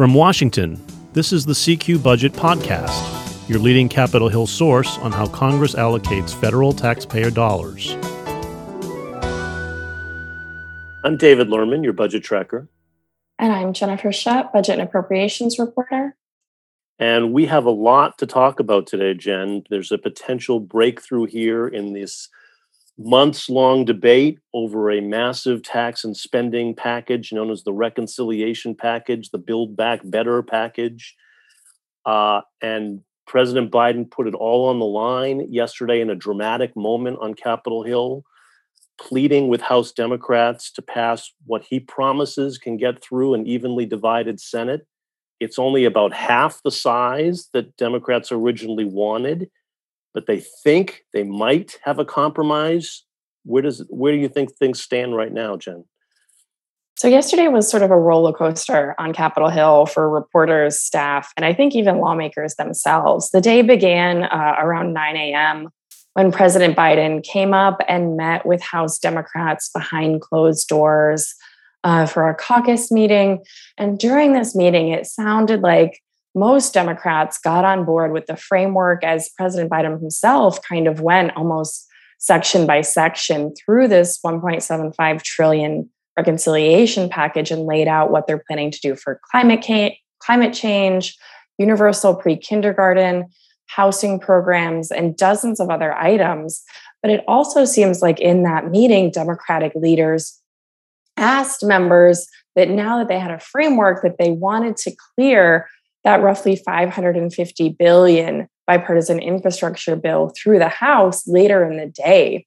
From Washington, this is the CQ Budget Podcast, your leading Capitol Hill source on how Congress allocates federal taxpayer dollars. I'm David Lerman, your budget tracker. And I'm Jennifer Shutt, budget and appropriations reporter. And we have a lot to talk about today, Jen. There's a potential breakthrough here in this months long debate over a massive tax and spending package known as the reconciliation package, the Build Back Better package. Uh, and President Biden put it all on the line yesterday in a dramatic moment on Capitol Hill, pleading with House Democrats to pass what he promises can get through an evenly divided Senate. It's only about half the size that Democrats originally wanted but they think they might have a compromise. Where does where do you think things stand right now, Jen? So yesterday was sort of a roller coaster on Capitol Hill for reporters, staff, and I think even lawmakers themselves. The day began uh, around 9 a.m. when President Biden came up and met with House Democrats behind closed doors uh, for a caucus meeting. And during this meeting, it sounded like most Democrats got on board with the framework as President Biden himself kind of went almost section by section through this 1.75 trillion reconciliation package and laid out what they're planning to do for climate ca- climate change, universal pre-kindergarten, housing programs and dozens of other items. But it also seems like in that meeting Democratic leaders asked members that now that they had a framework that they wanted to clear that roughly 550 billion bipartisan infrastructure bill through the House later in the day.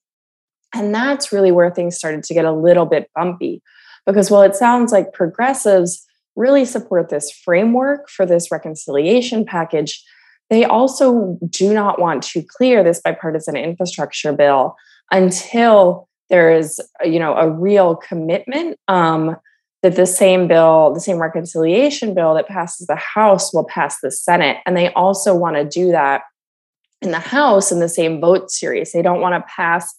And that's really where things started to get a little bit bumpy. Because while it sounds like progressives really support this framework for this reconciliation package, they also do not want to clear this bipartisan infrastructure bill until there is you know a real commitment um, that the same bill, the same reconciliation bill that passes the House will pass the Senate. And they also want to do that in the House in the same vote series. They don't want to pass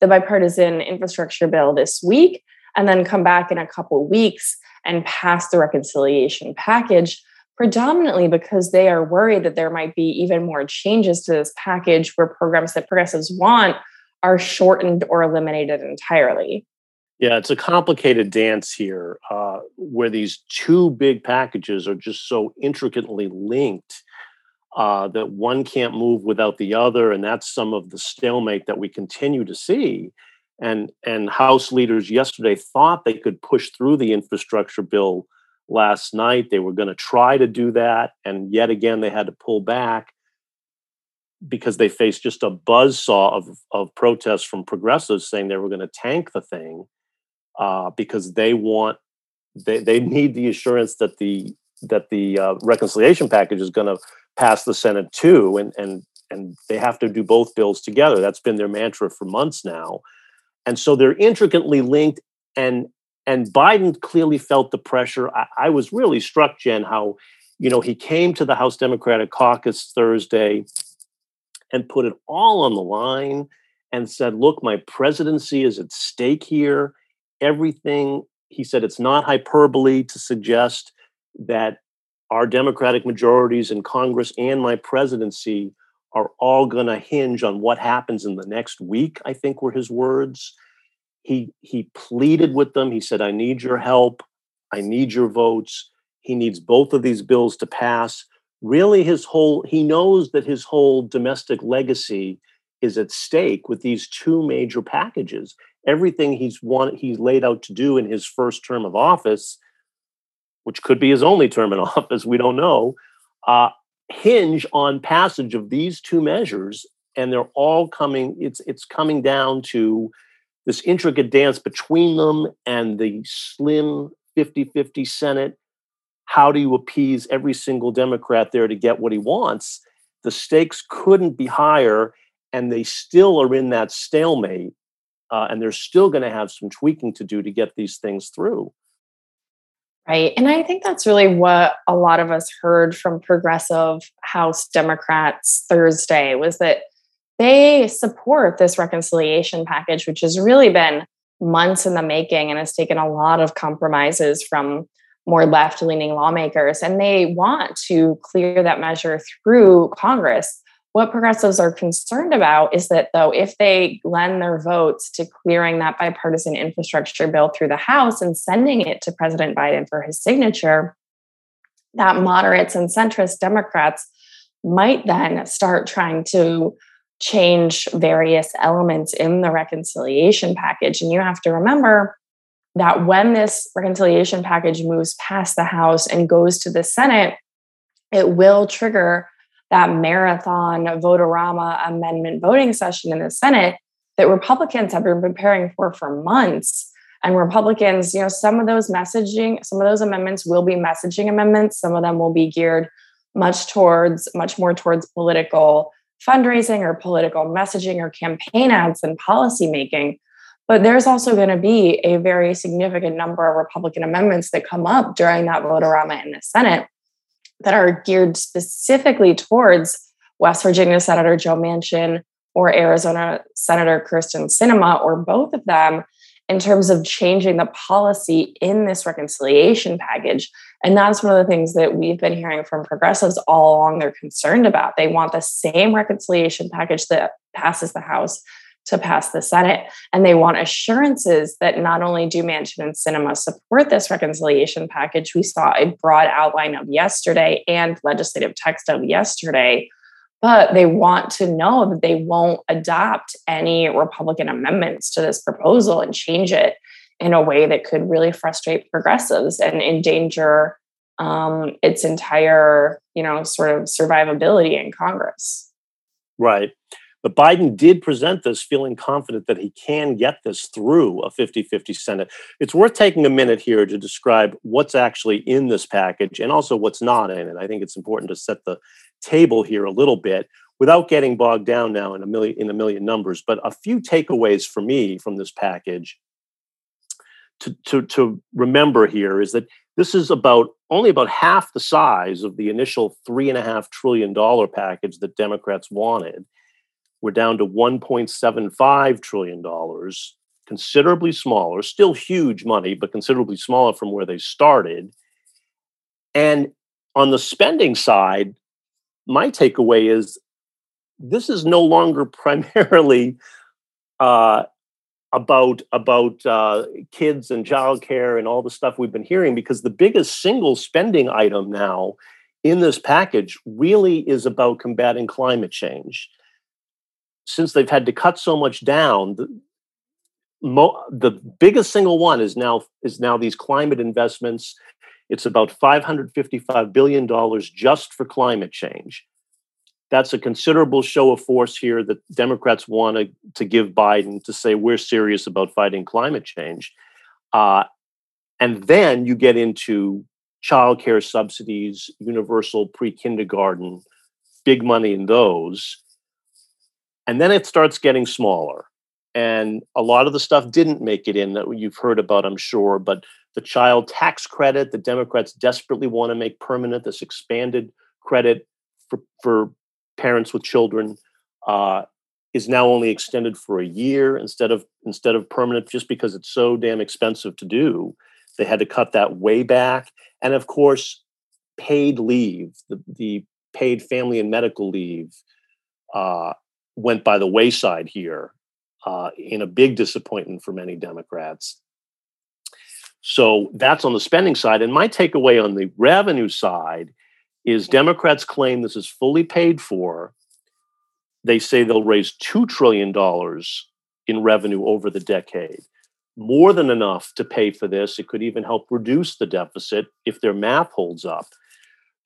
the bipartisan infrastructure bill this week and then come back in a couple weeks and pass the reconciliation package predominantly because they are worried that there might be even more changes to this package where programs that progressives want are shortened or eliminated entirely. Yeah, it's a complicated dance here uh, where these two big packages are just so intricately linked uh, that one can't move without the other. And that's some of the stalemate that we continue to see. And, and House leaders yesterday thought they could push through the infrastructure bill last night. They were going to try to do that. And yet again, they had to pull back because they faced just a buzz saw of, of protests from progressives saying they were going to tank the thing uh, because they want they, they need the assurance that the that the uh, reconciliation package is going to pass the Senate too, and and and they have to do both bills together. That's been their mantra for months now, and so they're intricately linked. And and Biden clearly felt the pressure. I, I was really struck, Jen, how you know he came to the House Democratic Caucus Thursday and put it all on the line and said, "Look, my presidency is at stake here." Everything he said. It's not hyperbole to suggest that our democratic majorities in congress and my presidency are all going to hinge on what happens in the next week i think were his words. He he pleaded with them. He said i need your help. I need your votes. He needs both of these bills to pass. Really his whole he knows that his whole domestic legacy is at stake with these two major packages everything he's want he's laid out to do in his first term of office, which could be his only term in office, we don't know, uh, hinge on passage of these two measures, and they're all coming. It's it's coming down to this intricate dance between them and the slim 50-50 Senate. How do you appease every single Democrat there to get what he wants? The stakes couldn't be higher, and they still are in that stalemate uh, and they're still going to have some tweaking to do to get these things through. Right. And I think that's really what a lot of us heard from progressive House Democrats Thursday was that they support this reconciliation package, which has really been months in the making and has taken a lot of compromises from more left leaning lawmakers, and they want to clear that measure through Congress. What progressives are concerned about is that, though, if they lend their votes to clearing that bipartisan infrastructure bill through the House and sending it to President Biden for his signature, that moderates and centrist Democrats might then start trying to change various elements in the reconciliation package. And you have to remember that when this reconciliation package moves past the House and goes to the Senate, it will trigger that marathon vote-a-rama amendment voting session in the Senate that Republicans have been preparing for for months. And Republicans, you know, some of those messaging, some of those amendments will be messaging amendments. Some of them will be geared much towards, much more towards political fundraising or political messaging or campaign ads and policy making. But there's also going to be a very significant number of Republican amendments that come up during that vote-a-rama in the Senate that are geared specifically towards West Virginia Senator Joe Manchin or Arizona Senator Kyrsten Sinema or both of them in terms of changing the policy in this reconciliation package. And that's one of the things that we've been hearing from progressives all along they're concerned about. They want the same reconciliation package that passes the House to pass the Senate. And they want assurances that not only do Manchin and Sinema support this reconciliation package, we saw a broad outline of yesterday and legislative text of yesterday but they want to know that they won't adopt any Republican amendments to this proposal and change it in a way that could really frustrate progressives and endanger um, its entire, you know, sort of survivability in Congress. Right. But Biden did present this feeling confident that he can get this through a 50 50 Senate. It's worth taking a minute here to describe what's actually in this package and also what's not in it. I think it's important to set the table here a little bit without getting bogged down now in a million in a million numbers but a few takeaways for me from this package to, to, to remember here is that this is about only about half the size of the initial three and a half trillion dollar package that democrats wanted we're down to 1.75 trillion dollars considerably smaller still huge money but considerably smaller from where they started and on the spending side my takeaway is this is no longer primarily uh, about about uh, kids and childcare and all the stuff we've been hearing because the biggest single spending item now in this package really is about combating climate change. Since they've had to cut so much down, the, mo- the biggest single one is now is now these climate investments it's about $555 billion just for climate change. That's a considerable show of force here that Democrats want to, give Biden to say we're serious about fighting climate change. Uh, and then you get into childcare subsidies, universal pre kindergarten, big money in those. And then it starts getting smaller. And a lot of the stuff didn't make it in that you've heard about, I'm sure, but the child tax credit the Democrats desperately want to make permanent, this expanded credit for, for parents with children, uh, is now only extended for a year instead of instead of permanent, just because it's so damn expensive to do. They had to cut that way back, and of course, paid leave, the, the paid family and medical leave, uh, went by the wayside here uh, in a big disappointment for many Democrats. So that's on the spending side. And my takeaway on the revenue side is Democrats claim this is fully paid for. They say they'll raise $2 trillion in revenue over the decade. More than enough to pay for this. It could even help reduce the deficit if their math holds up.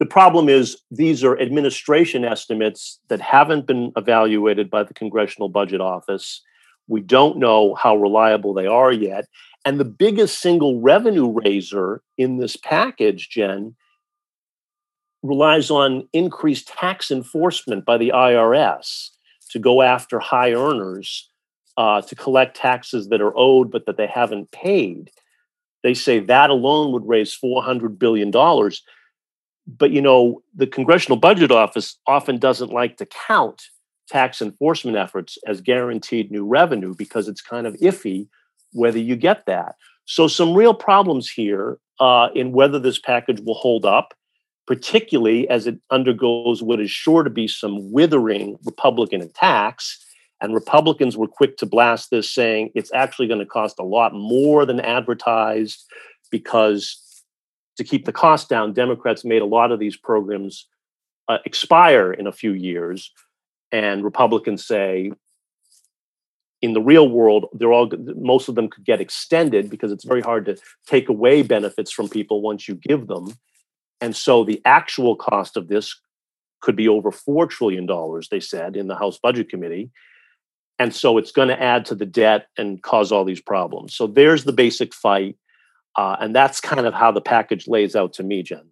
The problem is these are administration estimates that haven't been evaluated by the Congressional Budget Office. We don't know how reliable they are yet. And the biggest single revenue raiser in this package, Jen, relies on increased tax enforcement by the IRS to go after high earners uh, to collect taxes that are owed but that they haven't paid. They say that alone would raise $400 billion. But you know, the Congressional Budget Office often doesn't like to count tax enforcement efforts as guaranteed new revenue because it's kind of iffy whether you get that. So, some real problems here uh, in whether this package will hold up, particularly as it undergoes what is sure to be some withering Republican attacks. And Republicans were quick to blast this, saying it's actually going to cost a lot more than advertised because to keep the cost down, Democrats made a lot of these programs uh, expire in a few years. And Republicans say in the real world, they're all most of them could get extended because it's very hard to take away benefits from people once you give them. And so the actual cost of this could be over $4 trillion, they said in the House Budget Committee. And so it's going to add to the debt and cause all these problems. So there's the basic fight. Uh, and that's kind of how the package lays out to me, Jen.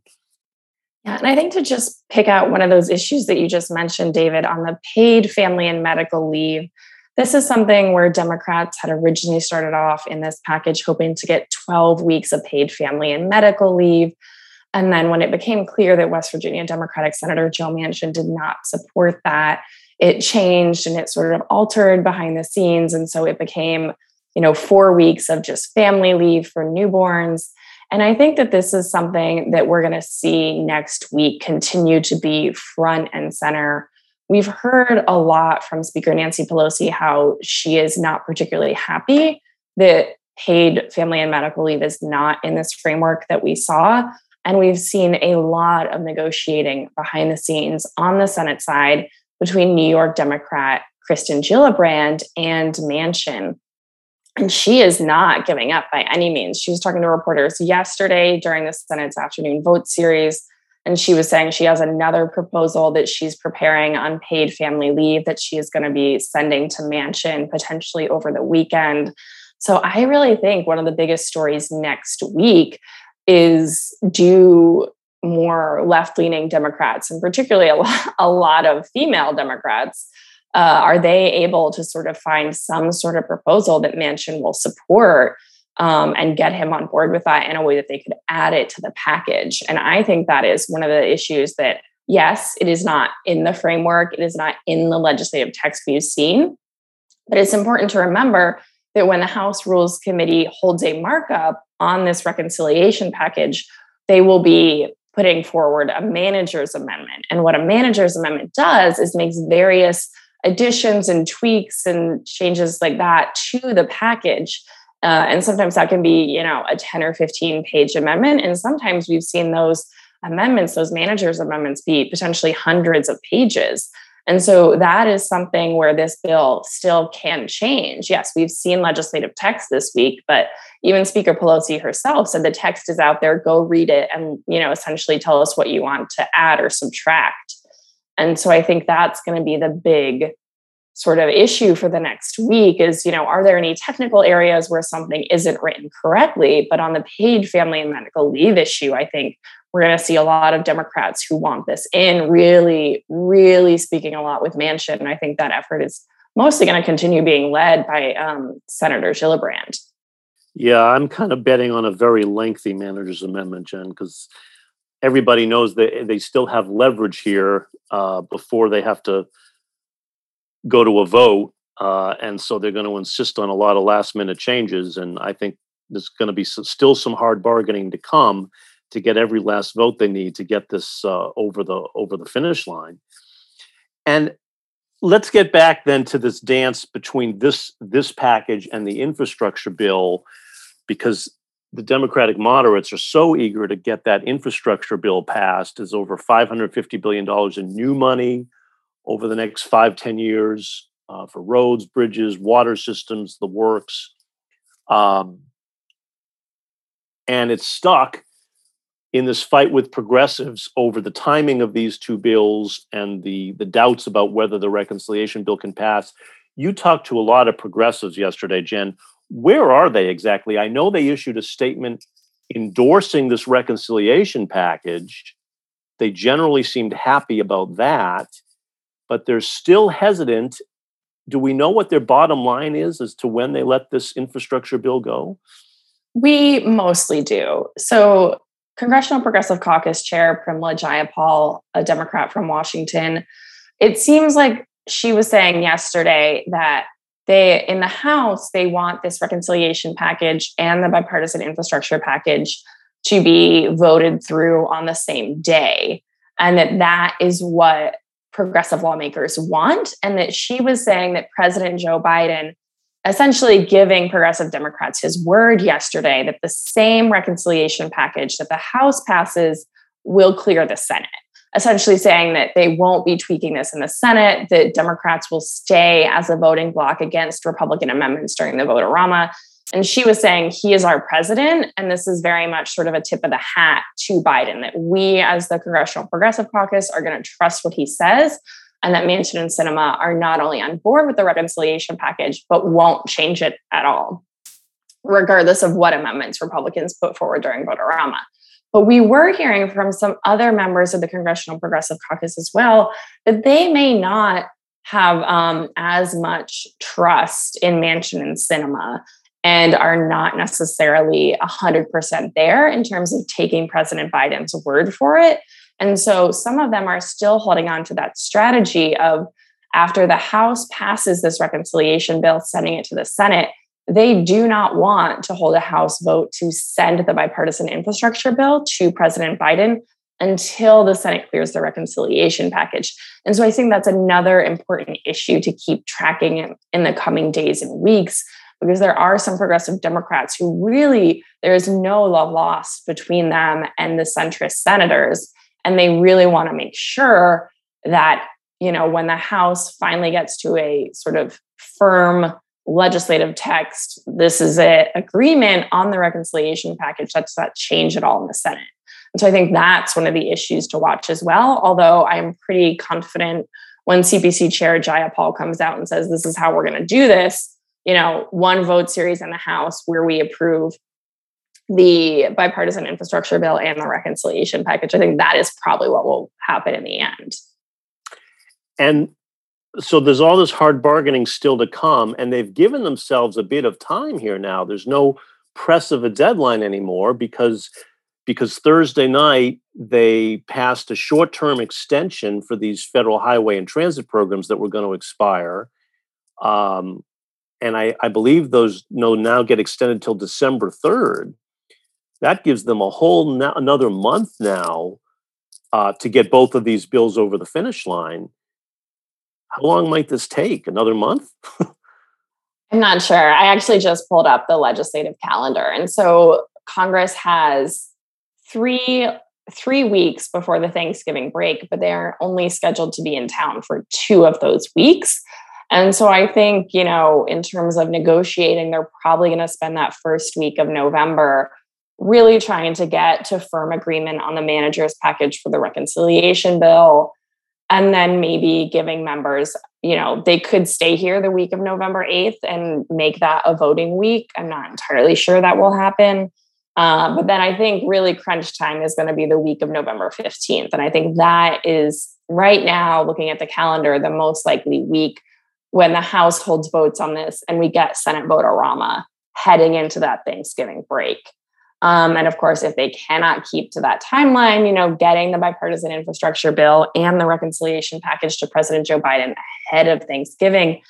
Yeah, and I think to just pick out one of those issues that you just mentioned, David, on the paid family and medical leave, this is something where Democrats had originally started off in this package hoping to get 12 weeks of paid family and medical leave. And then when it became clear that West Virginia Democratic Senator Joe Manchin did not support that, it changed and it sort of altered behind the scenes. And so it became, you know, four weeks of just family leave for newborns. And I think that this is something that we're going to see next week continue to be front and center We've heard a lot from Speaker Nancy Pelosi how she is not particularly happy that paid family and medical leave is not in this framework that we saw. And we've seen a lot of negotiating behind the scenes on the Senate side between New York Democrat Kirsten Gillibrand and Manchin. And she is not giving up by any means. She was talking to reporters yesterday during the Senate's afternoon vote series and she was saying she has another proposal that she's preparing on paid family leave that she is going to be sending to Manchin potentially over the weekend. So I really think one of the biggest stories next week is do more left leaning Democrats, and particularly a lot, a lot of female Democrats, uh, are they able to sort of find some sort of proposal that Manchin will support um, and get him on board with that in a way that they could add it to the package. And I think that is one of the issues that, yes, it is not in the framework, it is not in the legislative text we've seen. But it's important to remember that when the House Rules Committee holds a markup on this reconciliation package, they will be putting forward a manager's amendment. And what a manager's amendment does is makes various additions and tweaks and changes like that to the package uh, and sometimes that can be, you know, a 10 or 15 page amendment. And sometimes we've seen those amendments, those managers' amendments, be potentially hundreds of pages. And so that is something where this bill still can change. Yes, we've seen legislative text this week, but even Speaker Pelosi herself said the text is out there, go read it and, you know, essentially tell us what you want to add or subtract. And so I think that's going to be the big sort of issue for the next week is you know are there any technical areas where something isn't written correctly? But on the paid family and medical leave issue i think we're going to see a lot of democrats who want this in really really speaking a lot with manchin. And i think that effort is mostly going to continue being led by um, senator gillibrand. Yeah i'm kind of betting on a very lengthy manager's amendment jen because everybody knows that they still have leverage here uh, before they have to go to a vote, uh, and so they're going to insist on a lot of last minute changes. And I think there's going to be some, still some hard bargaining to come to get every last vote they need to get this uh, over the over the finish line. And let's get back then to this dance between this this package and the infrastructure bill, because the Democratic moderates are so eager to get that infrastructure bill passed. Is over 550 billion dollars in new money over the next five ten years uh, for roads, bridges, water systems, the works. Um, and it's stuck in this fight with progressives over the timing of these two bills and the, the doubts about whether the reconciliation bill can pass. You talked to a lot of progressives yesterday, Jen. Where are they exactly? I know they issued a statement endorsing this reconciliation package. They generally seemed happy about that but they're still hesitant. Do we know what their bottom line is as to when they let this infrastructure bill go? We mostly do. So, Congressional Progressive Caucus Chair Pramila Jayapal, a Democrat from Washington, it seems like she was saying yesterday that they in the House, they want this reconciliation package and the bipartisan infrastructure package to be voted through on the same day. And that that is what progressive lawmakers want. And that she was saying that President Joe Biden essentially giving progressive Democrats his word yesterday that the same reconciliation package that the House passes will clear the Senate. Essentially saying that they won't be tweaking this in the Senate, that Democrats will stay as a voting bloc against Republican amendments during the vote-a-rama. And she was saying he is our president. And this is very much sort of a tip of the hat to Biden that we, as the Congressional Progressive Caucus, are going to trust what he says and that Manchin and Sinema are not only on board with the reconciliation package, but won't change it at all, regardless of what amendments Republicans put forward during Vote-a-Rama. But we were hearing from some other members of the Congressional Progressive Caucus as well that they may not have um, as much trust in Manchin and Sinema and are not necessarily 100% there in terms of taking President Biden's word for it. And so some of them are still holding on to that strategy of after the House passes this reconciliation bill, sending it to the Senate, they do not want to hold a House vote to send the bipartisan infrastructure bill to President Biden until the Senate clears the reconciliation package. And so I think that's another important issue to keep tracking in the coming days and weeks because there are some progressive Democrats who really, there is no love lost between them and the centrist senators. And they really want to make sure that, you know, when the House finally gets to a sort of firm legislative text, this is an agreement on the reconciliation package, that's that change at all in the Senate. And so I think that's one of the issues to watch as well. Although I'm pretty confident when CPC chair Jayapal comes out and says, this is how we're going to do this, you know, one vote series in the House where we approve the bipartisan infrastructure bill and the reconciliation package. I think that is probably what will happen in the end. And so there's all this hard bargaining still to come, and they've given themselves a bit of time here now. There's no press of a deadline anymore because because Thursday night they passed a short-term extension for these federal highway and transit programs that were going to expire. Um, and I, I believe those no now get extended till December 3rd. That gives them a whole na- another month now uh, to get both of these bills over the finish line. How long might this take? Another month? I'm not sure. I actually just pulled up the legislative calendar. And so Congress has three three weeks before the Thanksgiving break, but they are only scheduled to be in town for two of those weeks. And so I think, you know, in terms of negotiating, they're probably going to spend that first week of November really trying to get to firm agreement on the manager's package for the reconciliation bill. And then maybe giving members, you know, they could stay here the week of November 8th and make that a voting week. I'm not entirely sure that will happen. Uh, but then I think really crunch time is going to be the week of November 15th. And I think that is right now, looking at the calendar, the most likely week when the House holds votes on this and we get Senate vote-a-rama heading into that Thanksgiving break. Um, and of course, if they cannot keep to that timeline, you know, getting the bipartisan infrastructure bill and the reconciliation package to President Joe Biden ahead of Thanksgiving,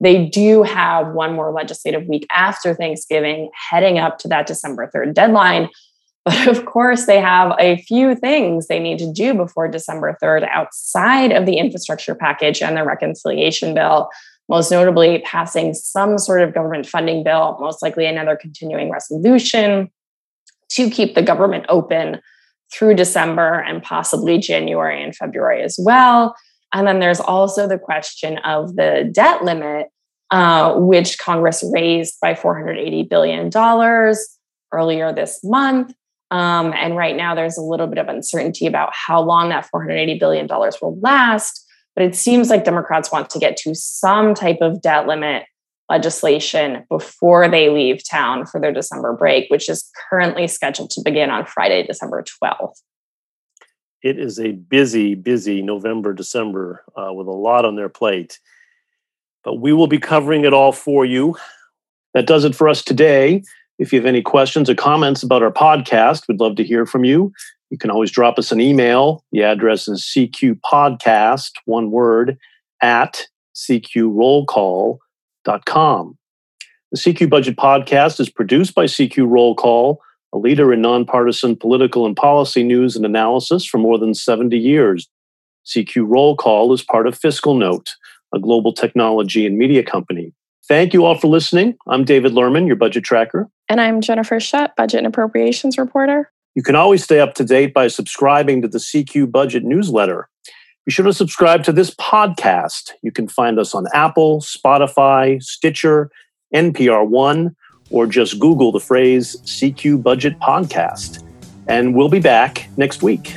they do have one more legislative week after Thanksgiving, heading up to that December 3rd deadline. But of course, they have a few things they need to do before December 3rd outside of the infrastructure package and the reconciliation bill, most notably passing some sort of government funding bill, most likely another continuing resolution to keep the government open through December and possibly January and February as well. And then there's also the question of the debt limit, uh, which Congress raised by $480 billion earlier this month. Um, and right now, there's a little bit of uncertainty about how long that $480 billion will last. But it seems like Democrats want to get to some type of debt limit legislation before they leave town for their December break, which is currently scheduled to begin on Friday, December 12th. It is a busy, busy November, December uh, with a lot on their plate. But we will be covering it all for you. That does it for us today. If you have any questions or comments about our podcast, we'd love to hear from you. You can always drop us an email. The address is CQ Podcast, one word, at CQ Call The CQ Budget Podcast is produced by CQ Roll Call, a leader in nonpartisan political and policy news and analysis for more than 70 years. CQ Roll Call is part of FiscalNote, a global technology and media company. Thank you all for listening. I'm David Lerman, your budget tracker. And I'm Jennifer Shutt, budget and appropriations reporter. You can always stay up to date by subscribing to the CQ Budget newsletter. Be sure to subscribe to this podcast. You can find us on Apple, Spotify, Stitcher, NPR One, or just Google the phrase CQ Budget Podcast. And we'll be back next week.